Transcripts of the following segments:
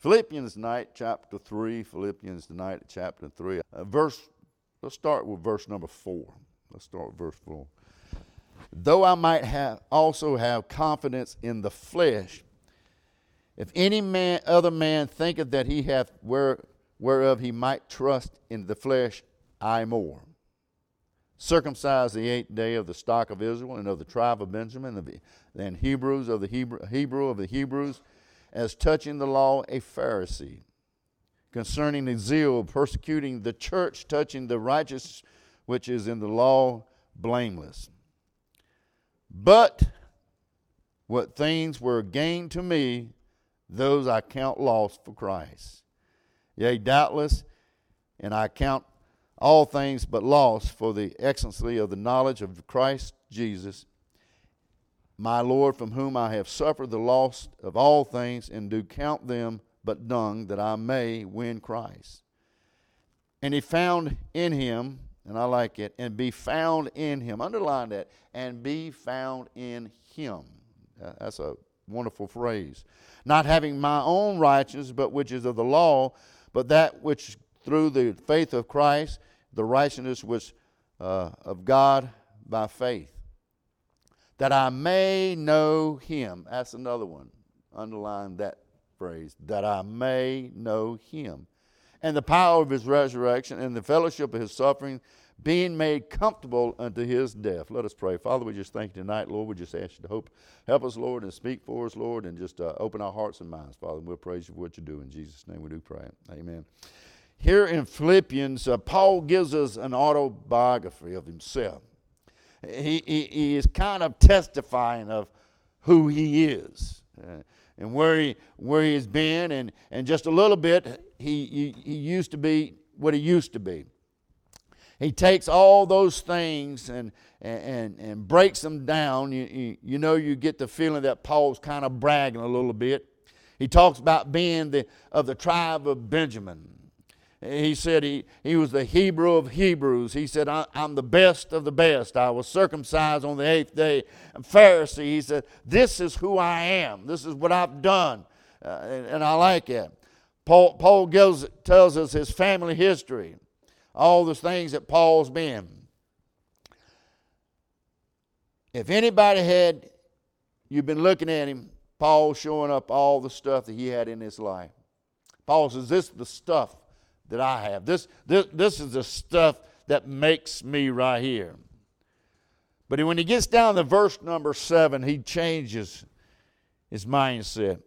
Philippians night, chapter 3. Philippians tonight, chapter 3. Uh, verse, let's start with verse number 4. Let's start with verse 4. Though I might have also have confidence in the flesh, if any man other man thinketh that he hath where, whereof he might trust in the flesh, I more. Circumcised the eighth day of the stock of Israel and of the tribe of Benjamin, the, and Hebrews of the Hebrew, Hebrew of the Hebrews, as touching the law, a Pharisee. Concerning the zeal persecuting the church, touching the righteous which is in the law, blameless. But what things were gained to me, those I count loss for Christ. Yea, doubtless, and I count all things but loss for the excellency of the knowledge of Christ Jesus, my Lord, from whom I have suffered the loss of all things, and do count them but dung, that I may win Christ. And he found in him, and I like it, and be found in him. Underline that, and be found in him. Uh, that's a wonderful phrase. Not having my own righteousness, but which is of the law, but that which through the faith of Christ, the righteousness which uh, of God by faith that I may know him. That's another one. Underline that phrase. That I may know him. And the power of his resurrection and the fellowship of his suffering, being made comfortable unto his death. Let us pray. Father, we just thank you tonight, Lord. We just ask you to hope, help us, Lord, and speak for us, Lord, and just uh, open our hearts and minds, Father. And we'll praise you for what you do. In Jesus' name we do pray. Amen. Here in Philippians, uh, Paul gives us an autobiography of himself he, he, he is kind of testifying of who he is uh, and where he, where he has been, and, and just a little bit, he, he, he used to be what he used to be. He takes all those things and, and, and breaks them down. You, you, you know, you get the feeling that Paul's kind of bragging a little bit. He talks about being the, of the tribe of Benjamin. He said he, he was the Hebrew of Hebrews. He said, I'm the best of the best. I was circumcised on the eighth day. Pharisee, he said, This is who I am. This is what I've done. Uh, and, and, I like it. Paul, Paul gives, tells us his family history, all the things that Paul's been. If anybody had, you've been looking at him, Paul showing up all the stuff that he had in his life. Paul says, This is the stuff that I have. This, this, this is the stuff that makes me right here. But when he gets down to verse number seven, he changes his mindset.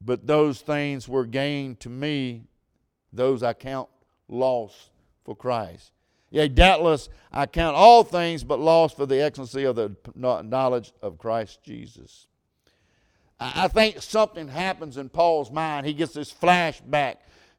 But those things were gained to me, those I count loss for Christ. Yea, doubtless I count all things but loss for the excellency of the knowledge of Christ Jesus. I think something happens in Paul's mind. He gets this flashback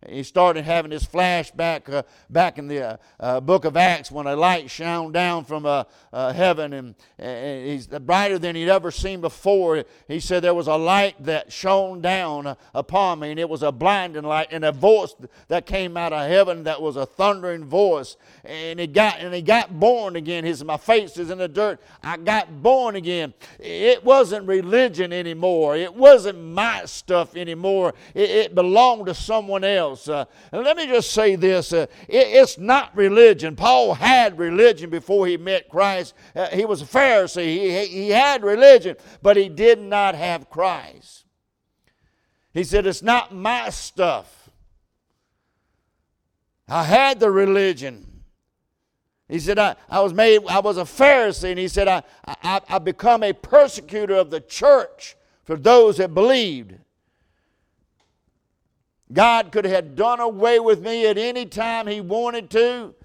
he started having this flashback uh, back in the uh, uh, book of Acts when a light shone down from uh, uh, heaven and, and, he's brighter than he'd ever seen before. He said there was a light that shone down upon me and it was a blinding light and a voice that came out of heaven that was a thundering voice. And he got and he got born again. His my face is in the dirt. I got born again. It wasn't religion anymore. It wasn't my stuff anymore. It, it belonged to someone else else. Uh, and let me just say this uh, it, it's not religion. Paul had religion before he met Christ. Uh, he was a Pharisee, he, he had religion, but he did not have Christ. He said, It's not my stuff. I had the religion. He said, I, I was made, I was a Pharisee, and he said, I, I, I become a persecutor of the church for those that believed. God could have done away with me at any time He wanted to.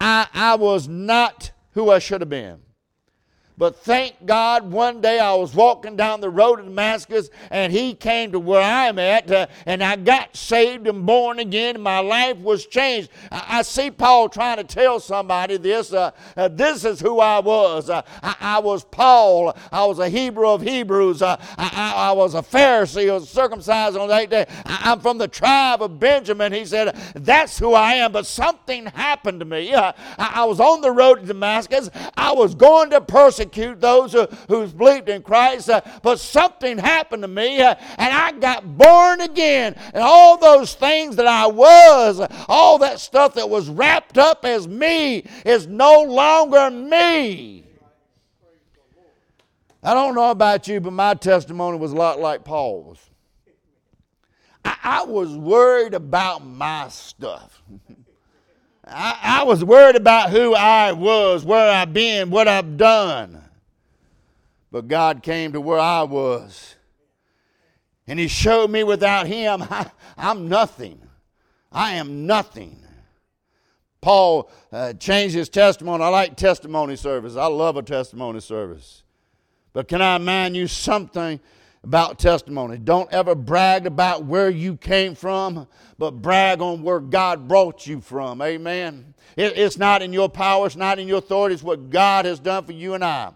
I, I was not who I should have been. But thank God, one day I was walking down the road to Damascus and he came to where I'm at uh, and I got saved and born again and my life was changed. I, I see Paul trying to tell somebody this. Uh, uh, this is who I was. Uh, I, I, was Paul. I was a Hebrew of Hebrews. Uh, I, I, was a Pharisee. I was circumcised on that day. I, am from the tribe of Benjamin. He said, That's who I am. But something happened to me. Uh, I, I was on the road to Damascus. I was going to persecute persecute those who, who's believed in Christ. Uh, but something happened to me, uh, and I got born again. And all those things that I was, all that stuff that was wrapped up as me, is no longer me. I don't know about you, but my testimony was a lot like Paul's. I, I was worried about my stuff. I, I was worried about who I was, where I've been, what I've done. But God came to where I was. And He showed me without Him, I, am nothing. I am nothing. Paul uh, changed his testimony. I like testimony service. I love a testimony service. But can I remind you something about testimony? Don't ever brag about where you came from, but brag on where God brought you from. Amen. It, it's not in your power, it's not in your authority, it's what God has done for you and I.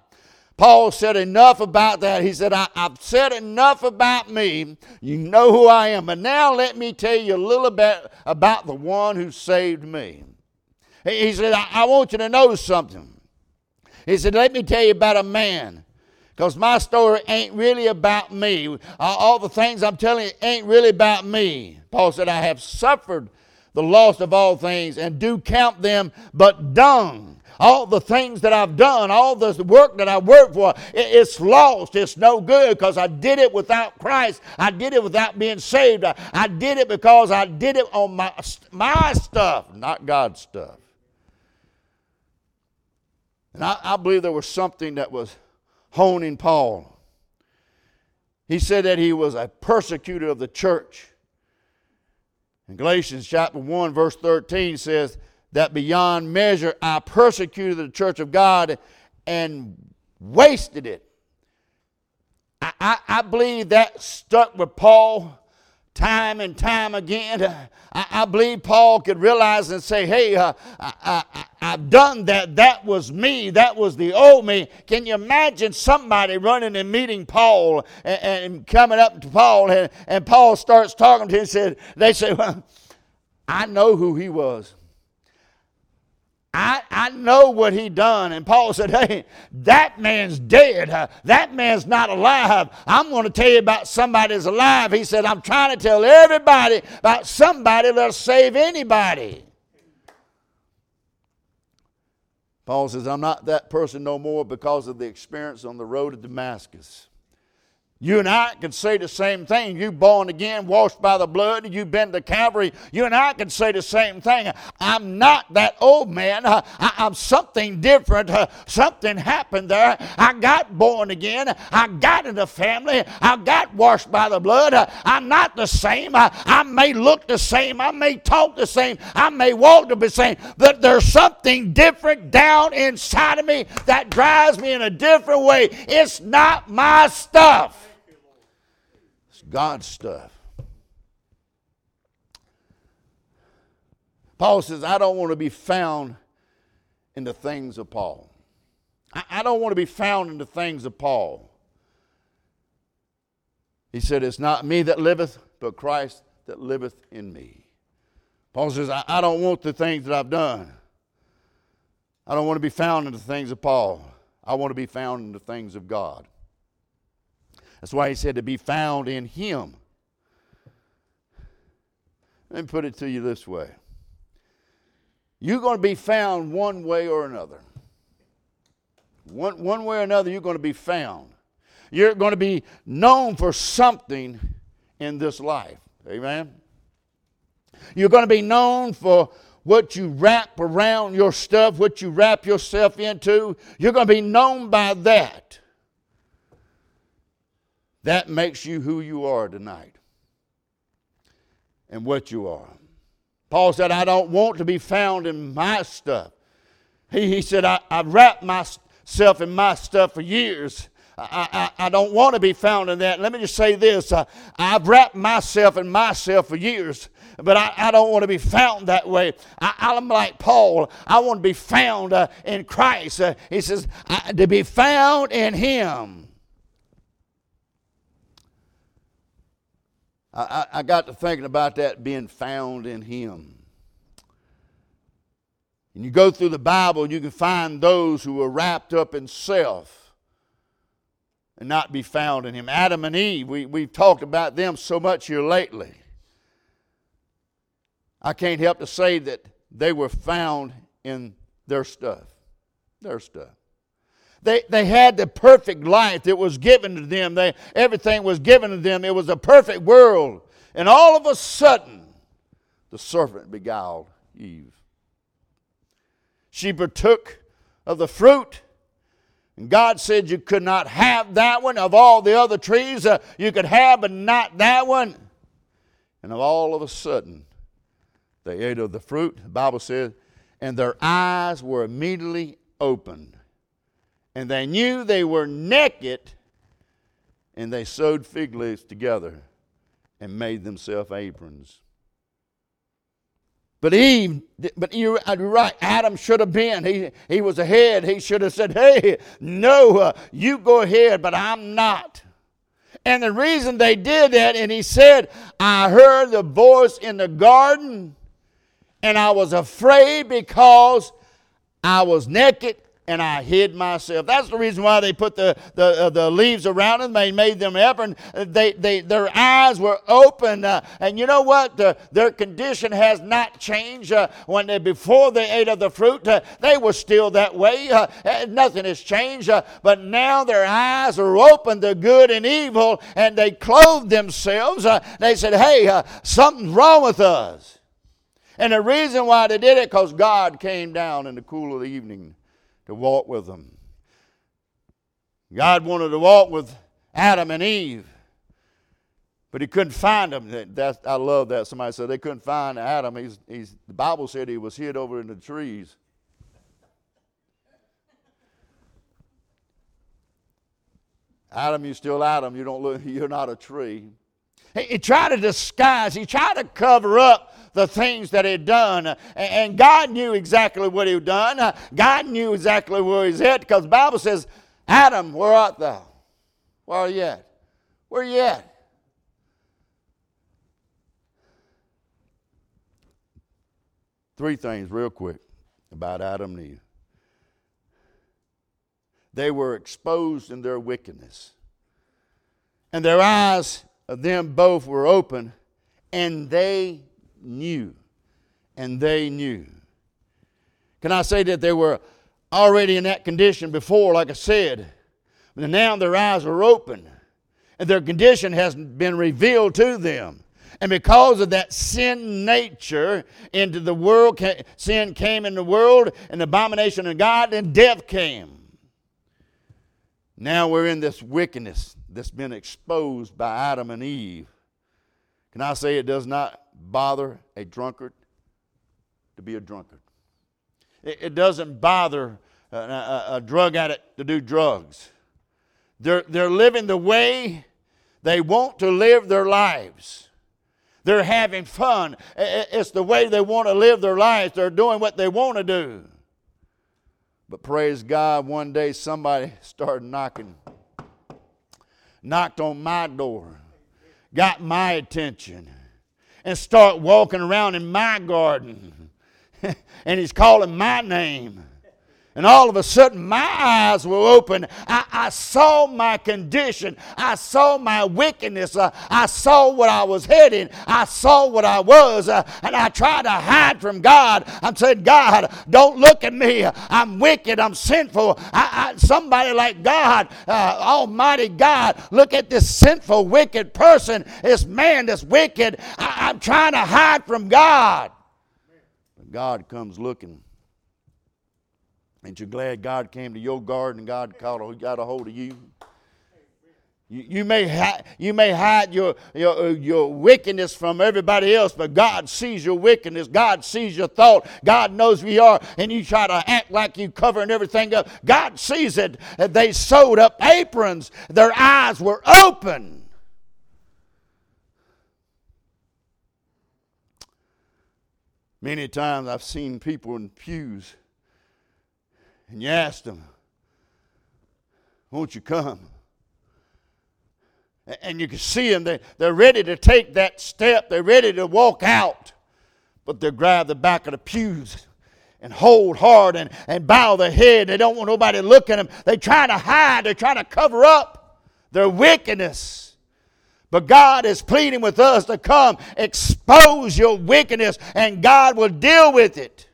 Paul said enough about that. He said, I, have said enough about me. You know who I am. But now let me tell you a little bit about the one who saved me. He said, I, I want you to know something. He said, Let me tell you about a man because my story ain't really about me. Uh, all the things I'm telling you ain't really about me. Paul said, I have suffered the loss of all things and do count them but dung. All the things that I've done, all the work that I worked for, it's lost. It's no good because I did it without Christ. I did it without being saved. I did it because I did it on my, my stuff, not God's stuff. And I, I believe there was something that was honing Paul. He said that he was a persecutor of the church. In Galatians chapter 1, verse 13 says, That beyond measure I persecuted the church of God and wasted it. I, I, I believe that stuck with Paul time and time again. I, I believe Paul could realize and say, hey, uh, I, have done that. That was me. That was the old me. Can you imagine somebody running and meeting Paul and, and coming up to Paul and, and Paul starts talking to him and said, they say, well, I know who he was. I, I know what he done. And Paul said, hey, that man's dead. Uh, that man's not alive. I'm going to tell you about somebody that's alive. He said, I'm trying to tell everybody about somebody that'll save anybody. Paul says, I'm not that person no more because of the experience on the road to Damascus. You and I can say the same thing. You born again, washed by the blood. You've been to Calvary. You and I can say the same thing. I'm not that old man. I, am something different. Uh, something happened there. I got born again. I got in the family. I got washed by the blood. Uh, I'm not the same. I, I may look the same. I may talk the same. I may walk the same. But there's something different down inside of me that drives me in a different way. It's not my stuff. God's stuff. Paul says, I don't want to be found in the things of Paul. I, don't want to be found in the things of Paul. He said, It's not me that liveth, but Christ that liveth in me. Paul says, I, I don't want the things that I've done. I don't want to be found in the things of Paul. I want to be found in the things of God. That's why he said to be found in him. Let me put it to you this way you're going to be found one way or another. One, one way or another, you're going to be found. You're going to be known for something in this life. Amen? You're going to be known for what you wrap around your stuff, what you wrap yourself into. You're going to be known by that. That makes you who you are tonight and what you are. Paul said, I don't want to be found in my stuff. He, he said, I, I've wrapped myself in my stuff for years. I, I, I, don't want to be found in that. Let me just say this uh, I've wrapped myself in myself for years, but I, I don't want to be found that way. I, am like Paul. I want to be found uh, in Christ. Uh, he says, to be found in Him. I, I got to thinking about that being found in Him. And you go through the Bible and you can find those who were wrapped up in self and not be found in Him. Adam and Eve, we, we've talked about them so much here lately. I can't help to say that they were found in their stuff. Their stuff. They, they had the perfect life that was given to them. They, everything was given to them. It was a perfect world. And all of a sudden, the serpent beguiled Eve. She partook of the fruit. And God said you could not have that one. Of all the other trees uh, you could have, but not that one. And all of a sudden, they ate of the fruit. The Bible says, and their eyes were immediately opened and they knew they were naked, and they sewed fig leaves together and made themselves aprons. But Eve, but you're right, Adam should have been. He, he was ahead. He should have said, Hey, no, uh, you go ahead, but I'm not. And the reason they did that, and he said, I heard the voice in the garden, and I was afraid because I was naked and I hid myself. That's the reason why they put the, the, uh, the leaves around them. They made them apron. They, they, their eyes were open. Uh, and you know what? their condition has not changed. Uh, when they, before they ate of the fruit, uh, they were still that way. Uh, nothing has changed. Uh, but now their eyes are open to good and evil, and they clothed themselves. they said, hey, something's wrong with us. And the reason why they did it, because God came down in the cool of the evening to walk with them. God wanted to walk with Adam and Eve, but he couldn't find them. That, I love that. Somebody said they couldn't find Adam. He's, he's, the Bible said he was hid over in the trees. Adam, you're still Adam. You don't look, you're not a tree. He, he tried to disguise, he tried to cover up the things that he'd done. And God knew exactly what he'd done. God knew exactly where he's at because the Bible says, Adam, where art thou? Where are you at? Where are you at? Three things, real quick, about Adam and Eve. They were exposed in their wickedness, and their eyes of them both were open, and they knew. And they knew. Can I say that they were already in that condition before, like I said? But now their eyes are open, and their condition has been revealed to them. And because of that sin nature into the world, sin came in the world, and abomination of God, and death came. Now we're in this wickedness that's been exposed by Adam and Eve. Can I say it does not bother a drunkard to be a drunkard. It, it doesn't bother a, a, a drug addict to do drugs. They're, they're living the way they want to live their lives. They're having fun. It's the way they want to live their lives. They're doing what they want to do. But praise God, one day somebody started knocking, knocked on my door, got my attention and start walking around in my garden. and he's calling my name. And all of a sudden, my eyes were open. I, I saw my condition. I saw my wickedness. Uh, I saw what I was heading. I saw what I was. Uh, and I tried to hide from God. I said, God, don't look at me. I'm wicked. I'm sinful. I, I, somebody like God, uh, Almighty God, look at this sinful, wicked person, this man that's wicked. I, I'm trying to hide from God. God comes looking Ain't you glad God came to your garden and God caught, got a hold of you? You, you may, hi, you may hide your, your, uh, your wickedness from everybody else, but God sees your wickedness. God sees your thought. God knows we are, and you try to act like you covering everything up. God sees it. They sewed up aprons, their eyes were open. Many times I've seen people in pews and you asked them, Won't you come? And you can see them, they, they're ready to take that step, they're ready to walk out, but they grab the back of the pews and hold hard and, and bow their head. They don't want nobody looking at them. They're trying to hide, they're trying to cover up their wickedness. But God is pleading with us to come expose your wickedness and God will deal with it.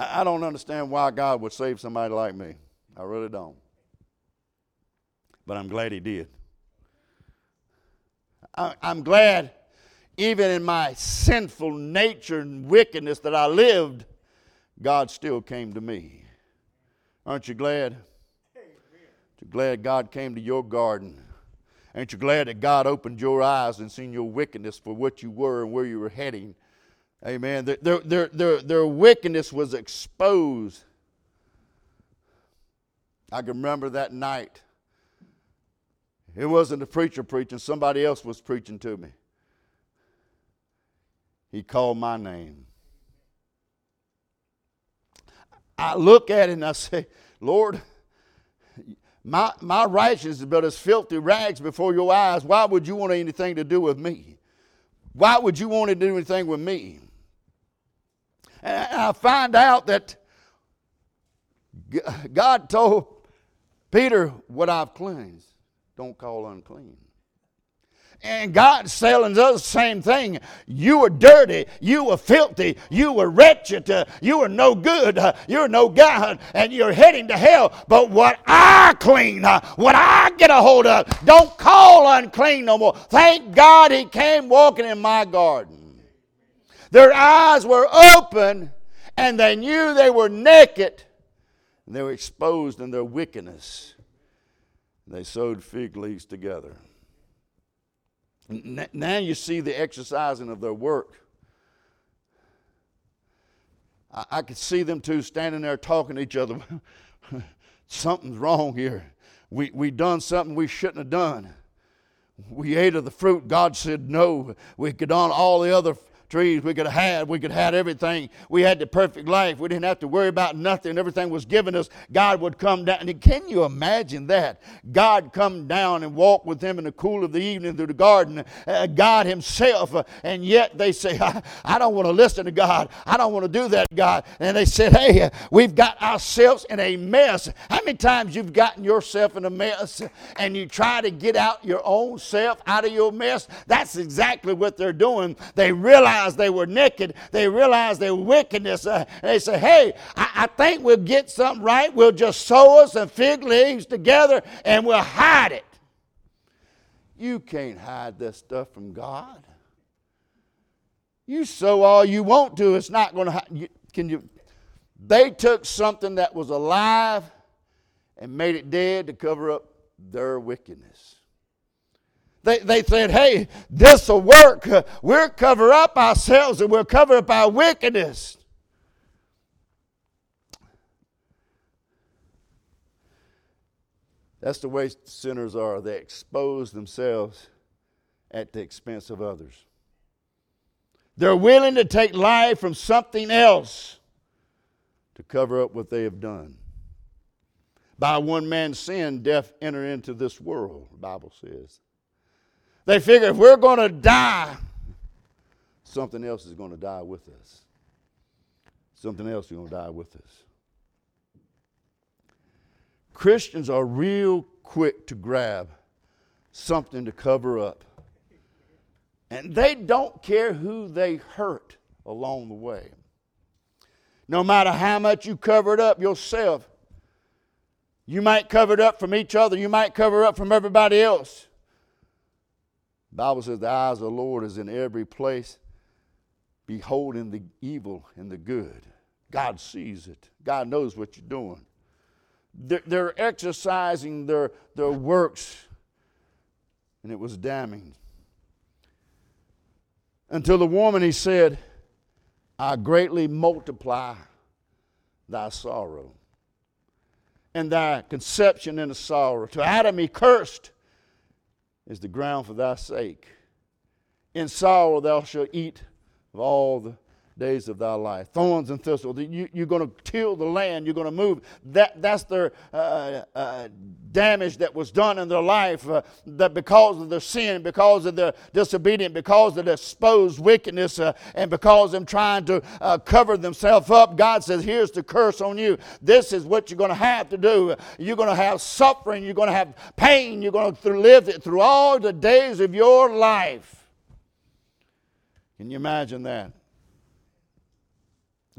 I don't understand why God would save somebody like me. I really don't. But I'm glad He did. I'm glad, even in my sinful nature and wickedness that I lived, God still came to me. Aren't you glad? Aren't you glad God came to your garden? Aren't you glad that God opened your eyes and seen your wickedness for what you were and where you were heading? Amen. Their, their, their, their wickedness was exposed. I can remember that night. It wasn't the preacher preaching, somebody else was preaching to me. He called my name. I look at it and I say, Lord, my, my righteousness is but as filthy rags before your eyes. Why would you want anything to do with me? Why would you want to do anything with me? And I find out that God told Peter, What I've cleansed, don't call unclean. And God's telling us the same thing. You were dirty. You were filthy. You were wretched. Uh, you were no good. Uh, you're no God. And you're heading to hell. But what I clean, uh, what I get a hold of, don't call unclean no more. Thank God He came walking in my garden. Their eyes were open and they knew they were naked and they were exposed in their wickedness. They sewed fig leaves together. Now you see the exercising of their work. I, could see them two standing there talking to each other. Something's wrong here. We we done something we shouldn't have done. We ate of the fruit. God said no. We could on all the other trees we could have had. We could have had everything. We had the perfect life. We didn't have to worry about nothing. Everything was given us. God would come down. And can you imagine that? God come down and walk with them in the cool of the evening through the garden. Uh, God Himself. Uh, and yet they say, I, I don't want to listen to God. I don't want to do that, God. And they said, Hey, uh, we've got ourselves in a mess. How many times you've gotten yourself in a mess and you try to get out your own self out of your mess? That's exactly what they're doing. They realize realized they were naked. They realized their wickedness. Uh, they say, hey, I, I think we'll get something right. We'll just sew us some fig leaves together and we'll hide it. You can't hide this stuff from God. You sew all you want to, it's not going to. Can you? They took something that was alive and made it dead to cover up their wickedness. They, they said, hey, this will work. We'll cover up ourselves and we'll cover up our wickedness. That's the way sinners are. They expose themselves at the expense of others. They're willing to take life from something else to cover up what they have done. By one man's sin, death entered into this world, the Bible says. They figure if we're going to die, something else is going to die with us. Something else is going to die with us. Christians are real quick to grab something to cover up. And they don't care who they hurt along the way. No matter how much you cover it up yourself, you might cover it up from each other, you might cover it up from everybody else. Bible says the eyes of the Lord is in every place, beholding the evil and the good. God sees it. God knows what you're doing. They're, they're exercising their, their works, and it was damning. Until the woman, he said, I greatly multiply thy sorrow and thy conception in sorrow. To Adam he cursed is the ground for thy sake. In sorrow thou shalt eat of all the days of thy life. Thorns and thistles. You, are going to till the land. You're going to move. That, that's their uh, uh, damage that was done in their life. Uh, that because of their sin, because of their disobedience, because of their exposed wickedness, uh, and because of them trying to uh, cover themselves up, God says, here's the curse on you. This is what you're going to have to do. You're going to have suffering. You're going to have pain. You're going to live it through all the days of your life. Can you imagine that?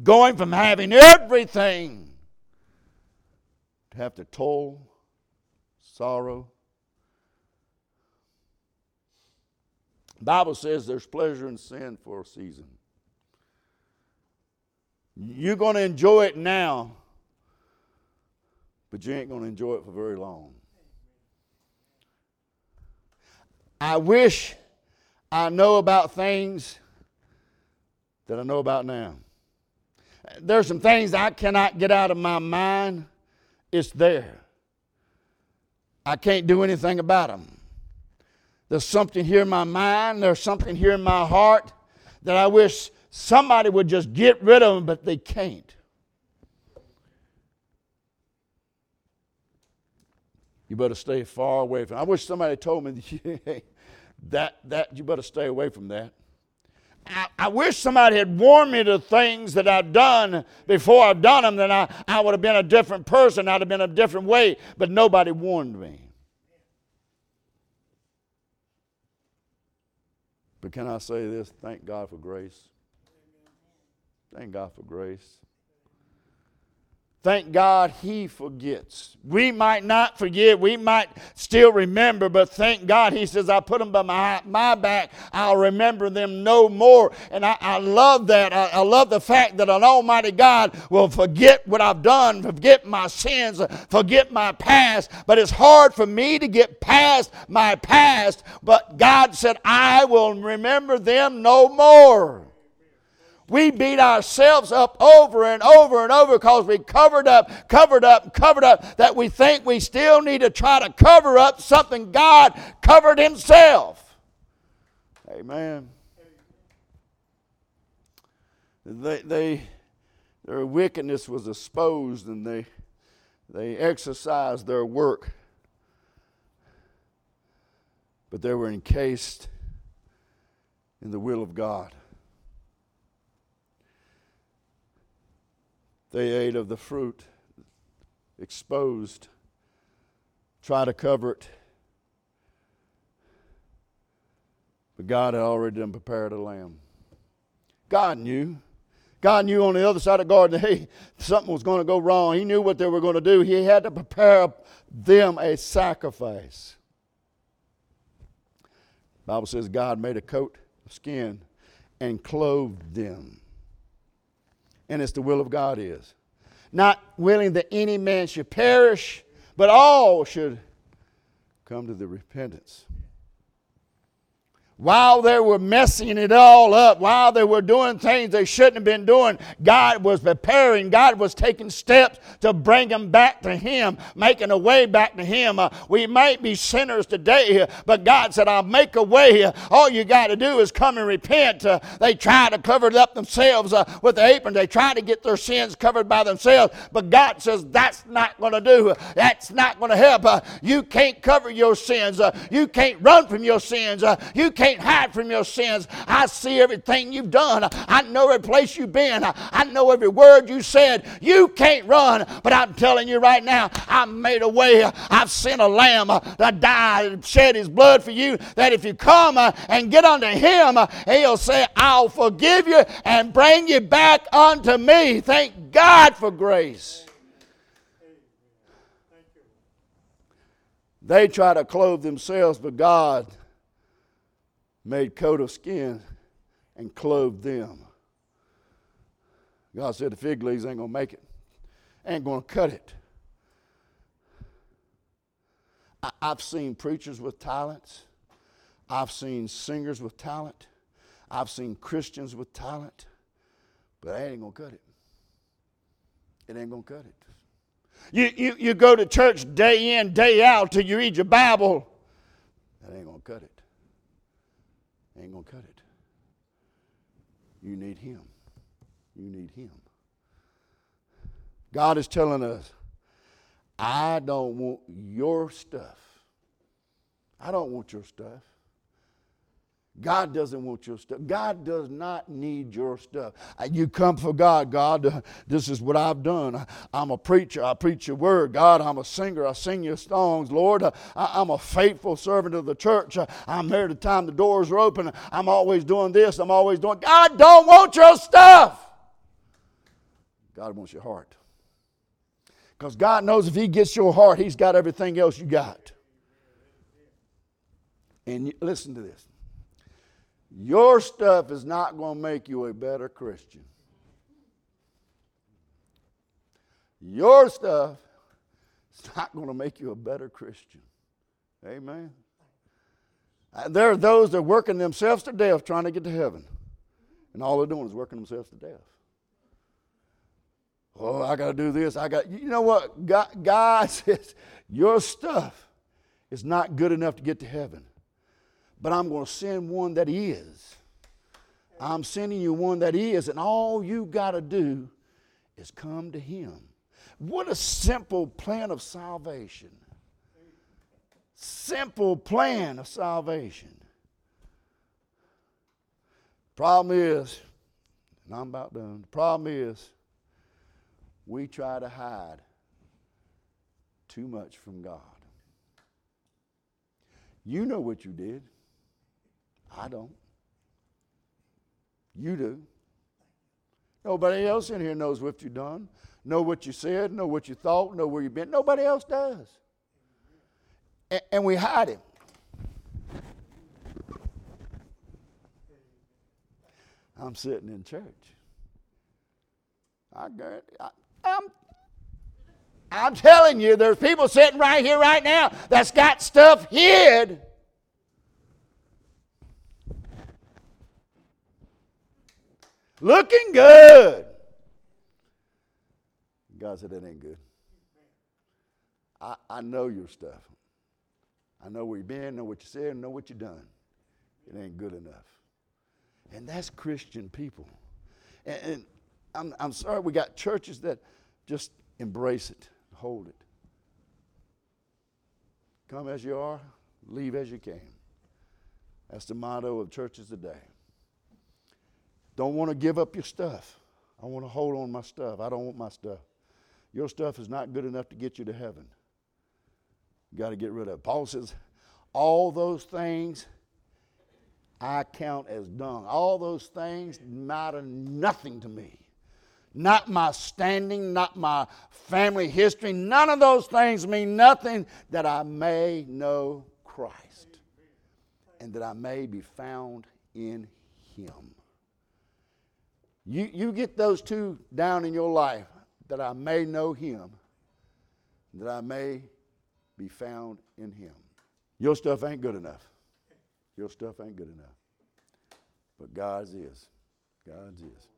Going from having everything to have to toil, sorrow. Bible says there's pleasure in sin for a season. You're going to enjoy it now, but you ain't going to enjoy it for very long. I wish I know about things that I know about now. There's some things I cannot get out of my mind. It's there. I can't do anything about them. There's something here in my mind, there's something here in my heart that I wish somebody would just get rid of them, but they can't. You better stay far away from. I wish somebody told me that that you better stay away from that. I, I, wish somebody had warned me to things that I've done before I've done them, then I, I would have been a different person. I'd have been a different way, but nobody warned me. But can I say this? Thank God for grace. Thank God for grace. Thank God he forgets. We might not forget, we might still remember, but thank God he says, I put them by my, my back, I'll remember them no more. And I, I love that. I, I, love the fact that an Almighty God will forget what I've done, forget my sins, forget my past. But it's hard for me to get past my past. But God said, I will remember them no more. We beat ourselves up over and over and over because we covered up, covered up, covered up that we think we still need to try to cover up something God covered Himself. Amen. They, they, their wickedness was exposed and they, they exercised their work, but they were encased in the will of God. They ate of the fruit, exposed, try to cover it. But God had already done prepared a lamb. God knew. God knew on the other side of the garden, hey, something was going to go wrong. He knew what they were going to do. He had to prepare them a sacrifice. The Bible says God made a coat of skin and clothed them and it's the will of God is. Not willing that any man should perish, but all should come to the repentance while they were messing it all up, while they were doing things they shouldn't have been doing, God was preparing. God was taking steps to bring them back to Him, making a way back to Him. Uh, we might be sinners today, but God said, I'll make a way. All you got to do is come and repent. Uh, they try to cover it up themselves uh, with the apron. They try to get their sins covered by themselves, but God says, that's not going to do. That's not going to help. Uh, you can't cover your sins. Uh, you can't run from your sins. Uh, you can't can't hide from your sins. I see everything you've done. I know every place you've been. I know every word you said. You can't run, but I'm telling you right now, I made a way. I've sent a lamb that died, and shed his blood for you. That if you come and get unto him, he'll say, I'll forgive you and bring you back unto me. Thank God for grace. They try to clothe themselves, but God made coat of skin and clothed them. God said the fig leaves ain't gonna make it, ain't gonna cut it. I, I've seen preachers with talents. I've seen singers with talent. I've seen Christians with talent, but that ain't gonna cut it. It ain't gonna cut it. You, you, you go to church day in, day out till you read your Bible. That ain't gonna cut it. Ain't going to cut it. You need Him. You need Him. God is telling us, I don't want your stuff. I don't want your stuff. God doesn't want your stuff. God does not need your stuff. Uh, you come for God. God, uh, this is what I've done. I'm a preacher. I preach your word. God, I'm a singer. I sing your songs. Lord, uh, I, am a faithful servant of the church. I'm there the time the doors are open. I'm always doing this. I'm always doing. God don't want your stuff. God wants your heart. Because God knows if He gets your heart, He's got everything else you got. And listen to this your stuff is not going to make you a better Christian. Your stuff is not going to make you a better Christian. Amen. Uh, there are those that are working themselves to death trying to get to heaven. And all they're doing is working themselves to death. Oh, I got to do this. I got, you know what? God, God says, your stuff is not good enough to get to heaven but I'm going to send one that is. I'm sending you one that is, and all you got to do is come to Him. What a simple plan of salvation. Simple plan of salvation. Problem is, and I'm about done. The problem is, we try to hide too much from God. You know what you did. I don't. You do. Nobody else in here knows what you've done, know what you said, know what you thought, know where you've been. Nobody else does. And, and we hide it. I'm sitting in church. I, I, I'm, I'm telling you, there's people sitting right here right now that's got stuff hid Looking good. God said, That ain't good. I, I know your stuff. I know where you've been, know what you said, know what you've done. It ain't good enough. And that's Christian people. And, and I'm, I'm sorry, we got churches that just embrace it, hold it. Come as you are, leave as you came. That's the motto of churches today. Don't want to give up your stuff. I want to hold on my stuff. I don't want my stuff. Your stuff is not good enough to get you to heaven. You got to get rid of it. Paul says, all those things I count as dung. All those things matter nothing to me. Not my standing, not my family history. None of those things mean nothing that I may know Christ and that I may be found in Him. You, you get those two down in your life that I may know him, that I may be found in him. Your stuff ain't good enough. Your stuff ain't good enough. But God's is. God's is.